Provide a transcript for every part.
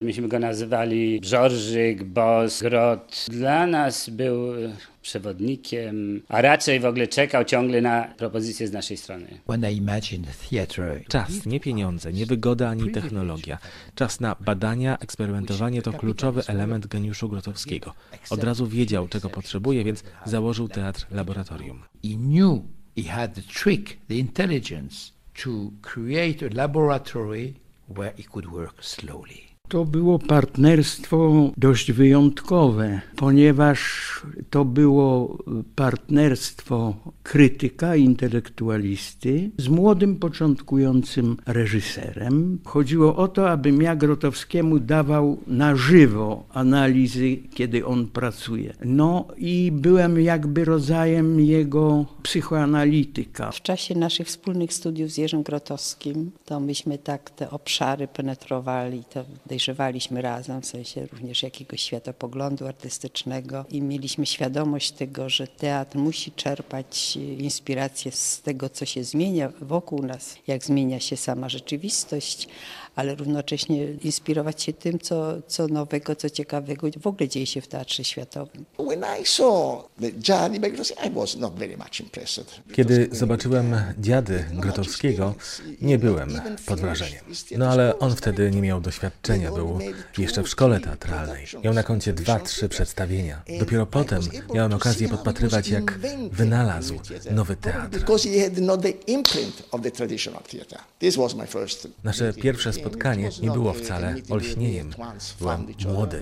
Myśmy go nazywali Brzorżyk, Bos, Grot. Dla nas był przewodnikiem, a raczej w ogóle czekał ciągle na propozycje z naszej strony. Czas, nie pieniądze, nie wygoda ani technologia. Czas na badania, eksperymentowanie to kluczowy element geniuszu Grotowskiego. Od razu wiedział, czego potrzebuje, więc założył teatr laboratorium. He knew he had the trick, the intelligence to create a laboratory where he could work slowly. To było partnerstwo dość wyjątkowe, ponieważ to było partnerstwo krytyka, intelektualisty z młodym, początkującym reżyserem. Chodziło o to, abym ja Grotowskiemu dawał na żywo analizy, kiedy on pracuje. No i byłem jakby rodzajem jego psychoanalityka. W czasie naszych wspólnych studiów z Jerzym Grotowskim, to myśmy tak te obszary penetrowali, to dojrzewaliśmy razem, w sensie również jakiegoś światopoglądu artystycznego i mieliśmy świadomość tego, że teatr musi czerpać inspirację z tego, co się zmienia wokół nas, jak zmienia się sama rzeczywistość, ale równocześnie inspirować się tym, co, co nowego, co ciekawego w ogóle dzieje się w teatrze światowym. Kiedy zobaczyłem dziady Grotowskiego, nie byłem pod wrażeniem. No ale on wtedy nie miał doświadczenia, był jeszcze w szkole teatralnej. Miał na koncie dwa, trzy przedstawienia. Dopiero potem miałem okazję podpatrywać, jak wynalazł nowy teatr. Nasze pierwsze spotkanie nie było wcale olśnieniem. Byłem młody.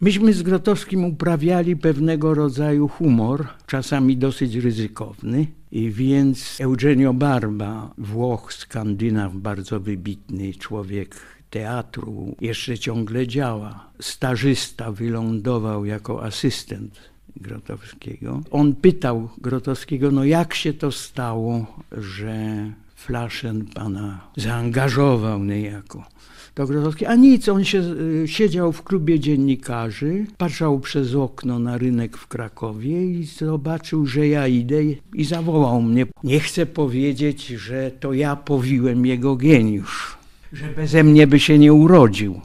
Myśmy z Grotowskim uprawiali pewnego rodzaju humor, czasami dosyć ryzykowny. I więc Eugenio Barba, Włoch, Skandynaw, bardzo wybitny człowiek teatru, jeszcze ciągle działa. Stażysta wylądował jako asystent Grotowskiego. On pytał Grotowskiego, no jak się to stało, że Flaszen pana zaangażował niejako. To Grotowski, a nic, on się, siedział w klubie dziennikarzy, patrzał przez okno na rynek w Krakowie i zobaczył, że ja idę i zawołał mnie. Nie chcę powiedzieć, że to ja powiłem jego geniusz, że beze mnie by się nie urodził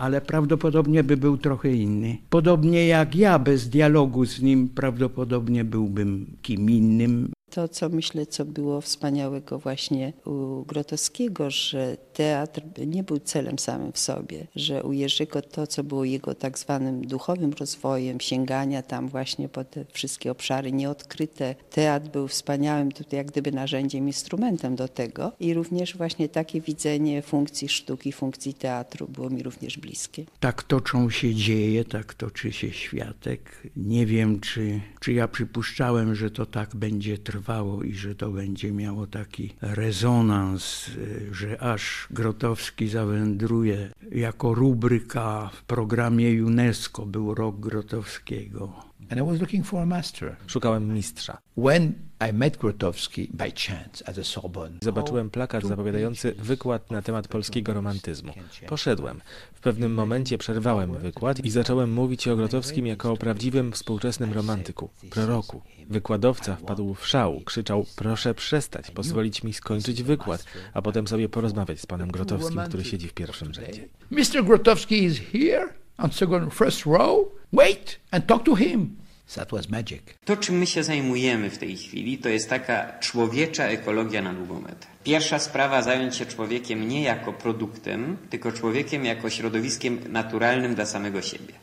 ale prawdopodobnie by był trochę inny. Podobnie jak ja, bez dialogu z nim, prawdopodobnie byłbym kim innym. To, co myślę, co było wspaniałego właśnie u Grotowskiego, że teatr nie był celem samym w sobie, że u Jerzego to, co było jego tak zwanym duchowym rozwojem, sięgania tam właśnie po te wszystkie obszary nieodkryte. Teatr był wspaniałym tutaj jak gdyby narzędziem, instrumentem do tego i również właśnie takie widzenie funkcji sztuki, funkcji teatru było mi również bliskie. Tak toczą się dzieje, tak toczy się światek. Nie wiem, czy, czy ja przypuszczałem, że to tak będzie trwało trwało i że to będzie miało taki rezonans, że aż Grotowski zawędruje jako rubryka w programie UNESCO był rok Grotowskiego. And I was looking for a master. Szukałem mistrza. When I met Grotowski by chance at the Sorbonne. Zobaczyłem plakat zapowiadający wykład na temat polskiego romantyzmu. Poszedłem. W pewnym momencie przerwałem wykład i zacząłem mówić o Grotowskim jako o prawdziwym współczesnym romantyku, proroku. Wykładowca wpadł w szał, krzyczał: Proszę przestać, pozwolić mi skończyć wykład, a potem sobie porozmawiać z panem Grotowskim, który siedzi w pierwszym rzędzie. Mr. Grotowski is here on second first row. Wait and talk to him. That was magic. To, czym my się zajmujemy w tej chwili, to jest taka człowiecza ekologia na długą metę. Pierwsza sprawa zająć się człowiekiem nie jako produktem, tylko człowiekiem jako środowiskiem naturalnym dla samego siebie.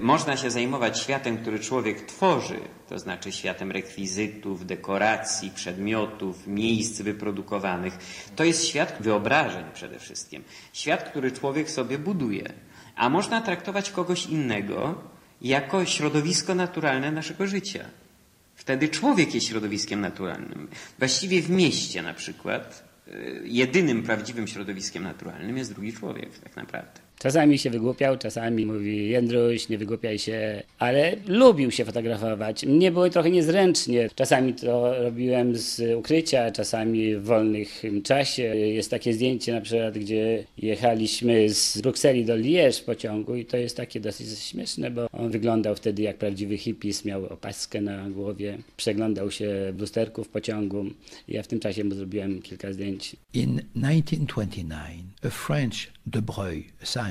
Można się zajmować światem, który człowiek tworzy, to znaczy światem rekwizytów, dekoracji, przedmiotów, miejsc wyprodukowanych. To jest świat wyobrażeń przede wszystkim. Świat, który człowiek sobie buduje. A można traktować kogoś innego jako środowisko naturalne naszego życia. Wtedy człowiek jest środowiskiem naturalnym. Właściwie w mieście na przykład jedynym prawdziwym środowiskiem naturalnym jest drugi człowiek tak naprawdę. Czasami się wygłupiał, czasami mówi Jędruś, nie wygłupiaj się, ale lubił się fotografować. Mnie było trochę niezręcznie. Czasami to robiłem z ukrycia, czasami w wolnych czasie. Jest takie zdjęcie na przykład, gdzie jechaliśmy z Brukseli do Liège w pociągu i to jest takie dosyć śmieszne, bo on wyglądał wtedy jak prawdziwy hippies, miał opaskę na głowie, przeglądał się w lusterku w pociągu. Ja w tym czasie mu zrobiłem kilka zdjęć. In 1929, a French De scientist,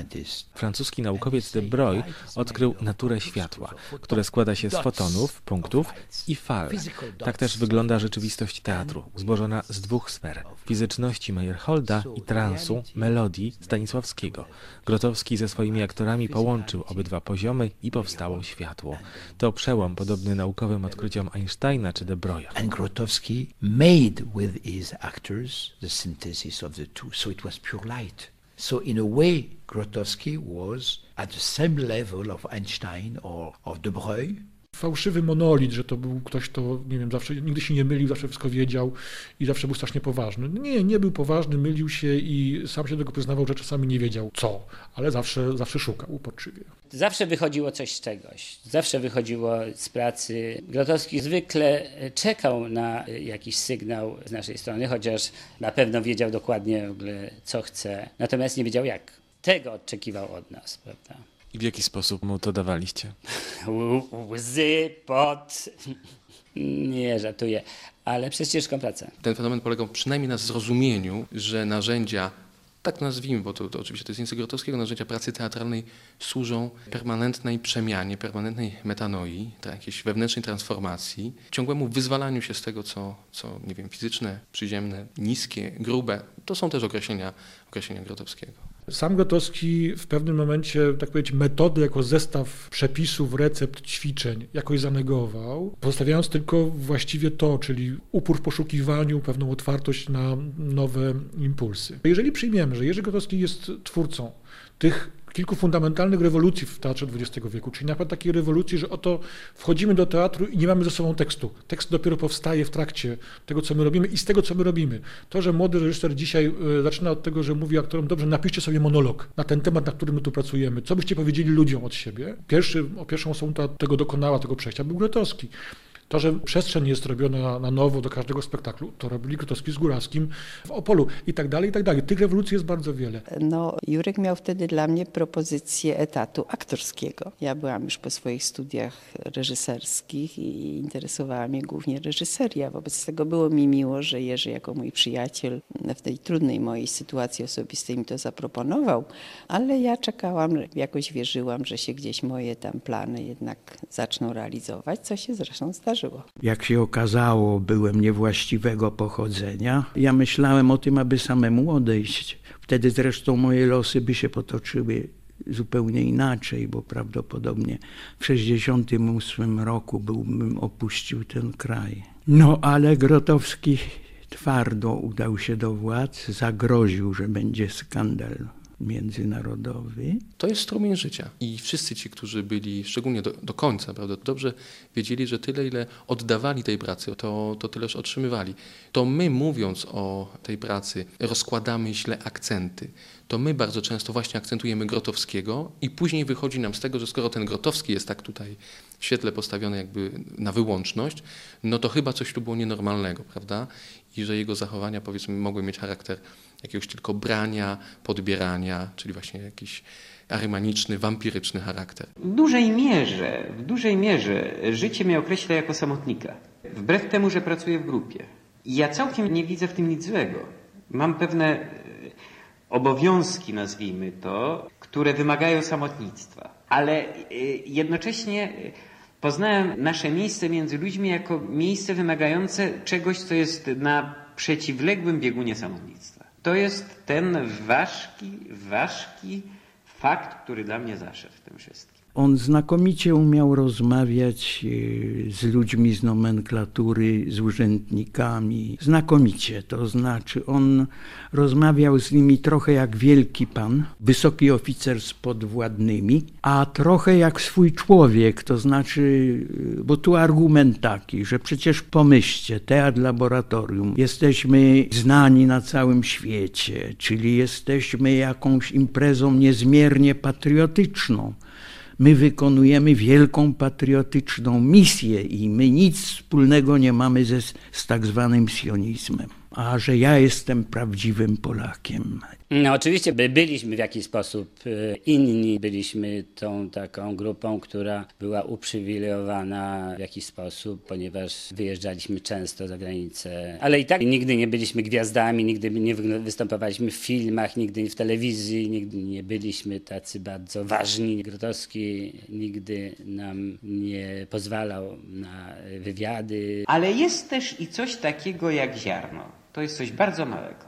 Francuski naukowiec de Broglie odkrył naturę światła, które składa się z fotonów, punktów i fal. Tak też wygląda rzeczywistość teatru, złożona z dwóch sfer: fizyczności Meyerholda i transu, melodii Stanisławskiego. Grotowski ze swoimi aktorami połączył obydwa poziomy i powstało światło. To przełom podobny naukowym odkryciom Einsteina czy de Broglie'a. and Grotowski made with his actors the synthesis of the two, so it was pure light. So in a way, Grotowski was at the same level of Einstein or of De Broglie, fałszywy monolit, że to był ktoś, kto, nie wiem, zawsze, nigdy się nie mylił, zawsze wszystko wiedział i zawsze był strasznie poważny. Nie, nie był poważny, mylił się i sam się do tego przyznawał, że czasami nie wiedział co, ale zawsze, zawsze szukał uporczywie. Zawsze wychodziło coś z czegoś, zawsze wychodziło z pracy. Grotowski zwykle czekał na jakiś sygnał z naszej strony, chociaż na pewno wiedział dokładnie w ogóle, co chce, natomiast nie wiedział jak. Tego oczekiwał od nas, prawda? I w jaki sposób mu to dawaliście? Łzy, pot. Nie, żartuję, ale przez ciężką pracę. Ten fenomen polegał przynajmniej na zrozumieniu, że narzędzia, tak nazwijmy, bo to, to oczywiście to jest język Grotowskiego, narzędzia pracy teatralnej służą permanentnej przemianie, permanentnej metanoi, tak, jakiejś wewnętrznej transformacji, ciągłemu wyzwalaniu się z tego, co, co, nie wiem, fizyczne, przyziemne, niskie, grube. To są też określenia, określenia Grotowskiego. Sam Grotowski w pewnym momencie, tak powiedzieć, metody jako zestaw przepisów, recept, ćwiczeń jakoś zanegował, pozostawiając tylko właściwie to, czyli upór w poszukiwaniu, pewną otwartość na nowe impulsy. Jeżeli przyjmiemy, że Jerzy Grotowski jest twórcą tych kilku fundamentalnych rewolucji w teatrze XX wieku, czyli na przykład takiej rewolucji, że oto wchodzimy do teatru i nie mamy ze sobą tekstu. Tekst dopiero powstaje w trakcie tego, co my robimy i z tego, co my robimy. To, że młody reżyser dzisiaj y, zaczyna od tego, że mówi aktorom, dobrze, napiszcie sobie monolog na ten temat, na którym my tu pracujemy. Co byście powiedzieli ludziom od siebie? Pierwszy, pierwszą osobą, która tego dokonała, tego przejścia, był Grotowski. To, że przestrzeń jest robiona na nowo do każdego spektaklu, to robili Grotowski z Góraskim w Opolu i tak dalej, i tak dalej. Tych rewolucji jest bardzo wiele. No, Jurek miał wtedy dla mnie propozycję etatu aktorskiego. Ja byłam już po swoich studiach reżyserskich i interesowała mnie głównie reżyseria. Wobec tego było mi miło, że Jerzy jako mój przyjaciel w tej trudnej mojej sytuacji osobistej mi to zaproponował, ale ja czekałam, jakoś wierzyłam, że się gdzieś moje tam plany jednak zaczną realizować, co się zresztą zdarzyło. Jak się okazało, byłem niewłaściwego pochodzenia. Ja myślałem o tym, aby samemu odejść. Wtedy zresztą moje losy by się potoczyły zupełnie inaczej, bo prawdopodobnie w 1968 roku byłbym opuścił ten kraj. No ale Grotowski twardo udał się do władz, zagroził, że będzie skandal międzynarodowy. To jest strumień życia. I wszyscy ci, którzy byli, szczególnie do, do końca, prawda, dobrze wiedzieli, że tyle, ile oddawali tej pracy, to, to tyleż otrzymywali. To my, mówiąc o tej pracy, rozkładamy źle akcenty. To my bardzo często właśnie akcentujemy Grotowskiego i później wychodzi nam z tego, że skoro ten Grotowski jest tak tutaj w świetle postawiony jakby na wyłączność, no to chyba coś tu było nienormalnego, prawda? I że jego zachowania, powiedzmy, mogły mieć charakter jakiegoś tylko brania, podbierania, czyli właśnie jakiś arymaniczny, wampiryczny charakter. W dużej mierze, w dużej mierze życie mnie określa jako samotnika. Wbrew temu, że pracuję w grupie. Ja całkiem nie widzę w tym nic złego. Mam pewne e, obowiązki, nazwijmy to, które wymagają samotnictwa. Ale e, jednocześnie e, poznałem nasze miejsce między ludźmi jako miejsce wymagające czegoś, co jest na przeciwległym biegunie samotnictwa. To jest ten ważki, ważki fakt, który dla mnie zaszedł w tym wszystkim. On znakomicie umiał rozmawiać e, z ludźmi z nomenklatury, z urzędnikami. Znakomicie, to znaczy on rozmawiał z nimi trochę jak wielki pan, wysoki oficer z podwładnymi, a trochę jak swój człowiek, to znaczy, e, bo tu argument taki, że przecież pomyślcie, teatr laboratorium, jesteśmy znani na całym świecie, czyli jesteśmy jakąś imprezą niezmiernie patriotyczną. My wykonujemy wielką patriotyczną misję i my nic wspólnego nie mamy ze, z tak zwanym sionizmem. A że ja jestem prawdziwym Polakiem. No oczywiście by byliśmy w jakiś sposób y, inni, byliśmy tą taką grupą, która była uprzywilejowana w jakiś sposób, ponieważ wyjeżdżaliśmy często za granicę, ale i tak nigdy nie byliśmy gwiazdami, nigdy nie występowaliśmy w filmach, nigdy w telewizji, nigdy nie byliśmy tacy bardzo ważni. Grotowski nigdy nam nie pozwalał na wywiady. Ale jest też i coś takiego jak ziarno. To jest coś bardzo małego.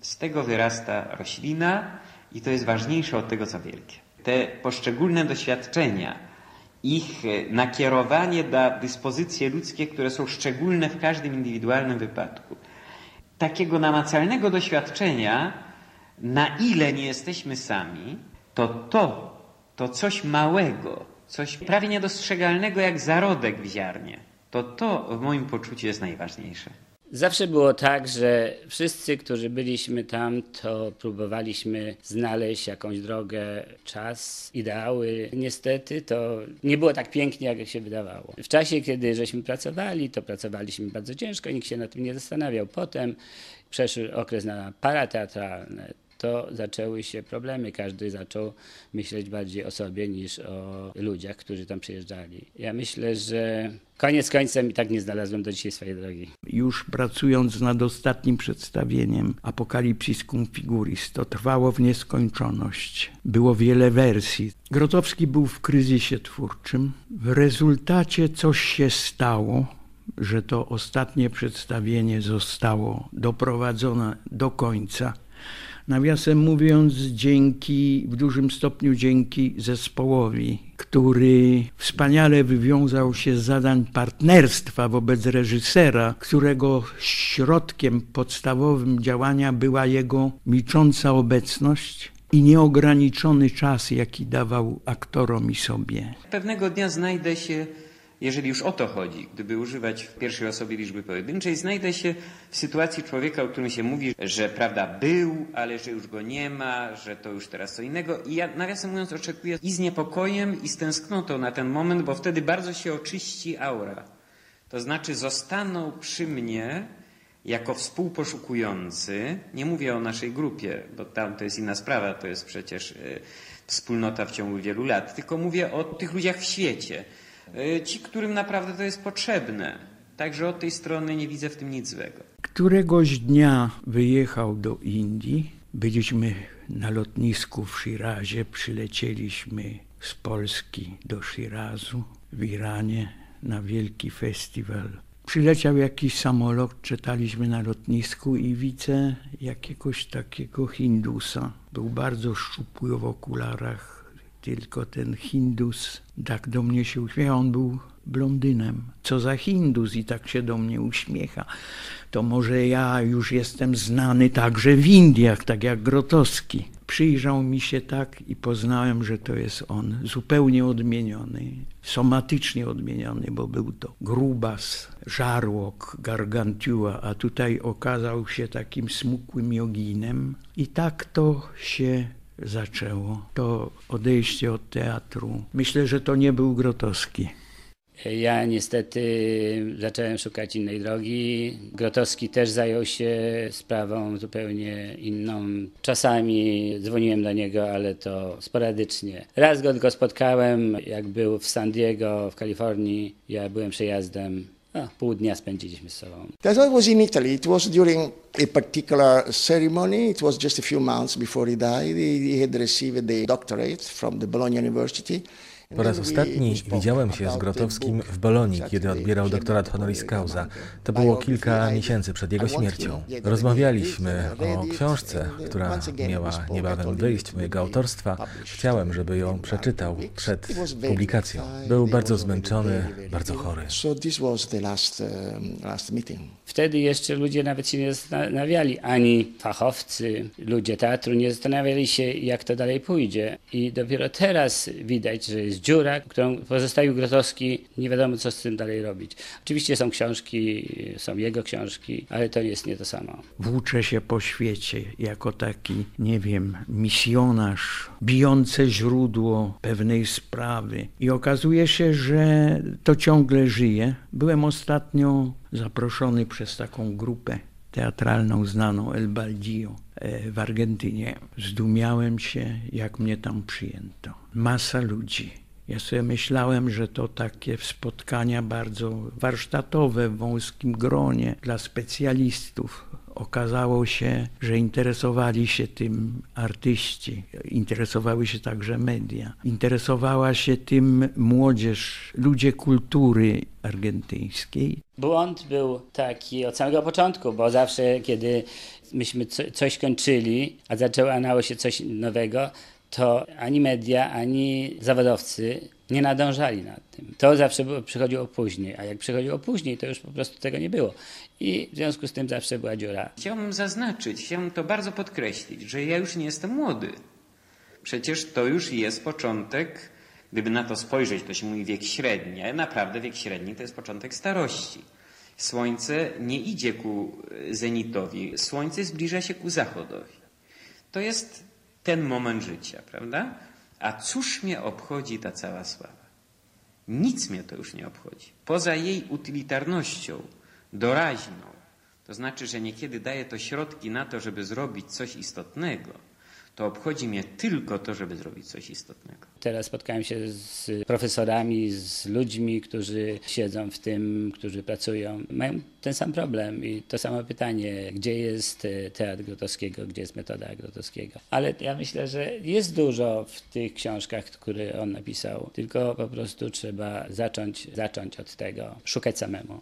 Z tego wyrasta roślina i to jest ważniejsze od tego, co wielkie. Te poszczególne doświadczenia, ich e, nakierowanie na dyspozycje ludzkie, które są szczególne w każdym indywidualnym wypadku. Takiego namacalnego doświadczenia, na ile nie jesteśmy sami, to to, to coś małego, coś prawie niedostrzegalnego jak zarodek w ziarnie, to to w moim poczuciu jest najważniejsze. Zawsze było tak, że wszyscy, którzy byliśmy tam, to próbowaliśmy znaleźć jakąś drogę, czas, ideały. Niestety to nie było tak pięknie, jak się wydawało. W czasie, kiedy żeśmy pracowali, to pracowaliśmy bardzo ciężko, nikt się nad tym nie zastanawiał. Potem przeszły okres na parateatralne, to zaczęły się problemy. Każdy zaczął myśleć bardziej o sobie niż o ludziach, którzy tam przyjeżdżali. Ja myślę, że koniec końcem i tak nie znalazłem do dzisiaj swojej drogi. Już pracując nad ostatnim przedstawieniem Apokalipsis cum figuris, to trwało w nieskończoność. Było wiele wersji. Grotowski był w kryzysie twórczym. W rezultacie coś się stało, że to ostatnie przedstawienie zostało doprowadzone do końca. Nawiasem mówiąc, dzięki, w dużym stopniu dzięki zespołowi, który wspaniale wywiązał się z zadań partnerstwa wobec reżysera, którego środkiem podstawowym działania była jego milcząca obecność i nieograniczony czas, jaki dawał aktorom i sobie. Pewnego dnia znajdę się jeżeli już o to chodzi, gdyby używać w pierwszej osobie liczby pojedynczej, znajdę się w sytuacji człowieka, o którym się mówi, że prawda był, ale że już go nie ma, że to już teraz co innego. I ja nawiasem mówiąc oczekuję i z niepokojem, i z tęsknotą na ten moment, bo wtedy bardzo się oczyści aura. To znaczy zostaną przy mnie jako współposzukujący, nie mówię o naszej grupie, bo tam to jest inna sprawa, to jest przecież y, wspólnota w ciągu wielu lat, tylko mówię o tych ludziach w świecie. E, ci, którym naprawdę to jest potrzebne. Także od tej strony nie widzę w tym nic złego. Któregoś dnia wyjechał do Indii. Byliśmy na lotnisku w Shirazie, przylecieliśmy z Polski do Shirazu w Iranie na wielki festiwal. Przyleciał jakiś samolot, czytaliśmy na lotnisku i widzę jakiegoś takiego Hindusa. Był bardzo szczupły w okularach, tylko ten Hindus tak do mnie się uśmiecha. On był blondynem. Co za Hindus i tak się do mnie uśmiecha. To może ja już jestem znany także w Indiach, tak jak Grotowski. Przyjrzał mi się tak i poznałem, że to jest on. Zupełnie odmieniony, somatycznie odmieniony, bo był to grubas, żarłok, gargantua, a tutaj okazał się takim smukłym joginem. I tak to się zaczęło. To odejście od teatru. Myślę, że to nie był Grotowski. Ja niestety zacząłem szukać innej drogi. Grotowski też zajął się sprawą zupełnie inną. Czasami dzwoniłem do niego, ale to sporadycznie. Raz go tylko spotkałem, jak był w San Diego w Kalifornii. Ja byłem przejazdem Pół dnia spędziliśmy z sobą. That's why it was in Italy. It was during a particular ceremony. It was just a few months before he died. He, he had received the doctorate from the Bologna University. Po raz ostatni widziałem się z Grotowskim w Bolonii, kiedy odbierał doktorat honoris causa. To było kilka miesięcy przed jego śmiercią. Rozmawialiśmy o książce, która miała niebawem wyjść, mojego autorstwa. Chciałem, żeby ją przeczytał przed publikacją. Był bardzo zmęczony, bardzo chory. Um. Wtedy jeszcze ludzie nawet się nie zastanawiali, ani fachowcy, ludzie teatru nie zastanawiali się, jak to dalej pójdzie. I dopiero teraz widać, że jest dziura, którą pozostawił Grotowski, nie wiadomo co z tym dalej robić. Oczywiście są książki, są jego książki, ale to jest nie to samo. Włóczę się po świecie jako taki, nie wiem, misjonarz, bijące źródło pewnej sprawy. I okazuje się, że to ciągle żyje. Byłem ostatnio zaproszony przez taką grupę teatralną znaną El Baldio e, w Argentynie. Zdumiałem się, jak mnie tam przyjęto. Masa ludzi. Ja sobie myślałem, że to takie spotkania bardzo warsztatowe w wąskim gronie dla specjalistów. Okazało się, że interesowali się tym artyści, interesowały się także media, interesowała się tym młodzież, ludzie kultury argentyńskiej. Błąd był taki od samego początku, bo zawsze, kiedy myśmy co, coś kończyli, a zaczęło się coś nowego, to ani media, ani zawodowcy nie nadążali nad tym. To zawsze przychodziło później, a jak przychodziło później, to już po prostu tego nie było. I w związku z tym zawsze była dziura. Chciałbym zaznaczyć, chciałbym to bardzo podkreślić, że ja już nie jestem młody. Przecież to już jest początek, gdyby na to spojrzeć, to się mówi wiek średni, ale naprawdę wiek średni to jest początek starości. Słońce nie idzie ku zenitowi, słońce zbliża się ku zachodowi. To jest ten moment życia, prawda? A cóż mnie obchodzi ta cała sława? Nic mnie to już nie obchodzi. Poza jej utylitarnością, doraźną, to znaczy, że niekiedy daje to środki na to, żeby zrobić coś istotnego, to obchodzi mnie tylko to, żeby zrobić coś istotnego. Teraz spotkałem się z profesorami, z ludźmi, którzy siedzą w tym, którzy pracują. Mają ten sam problem i to samo pytanie, gdzie jest teatr Grotowskiego, gdzie jest metoda Grotowskiego. Ale ja myślę, że jest dużo w tych książkach, które on napisał, tylko po prostu trzeba zacząć, zacząć od tego, szukać samemu.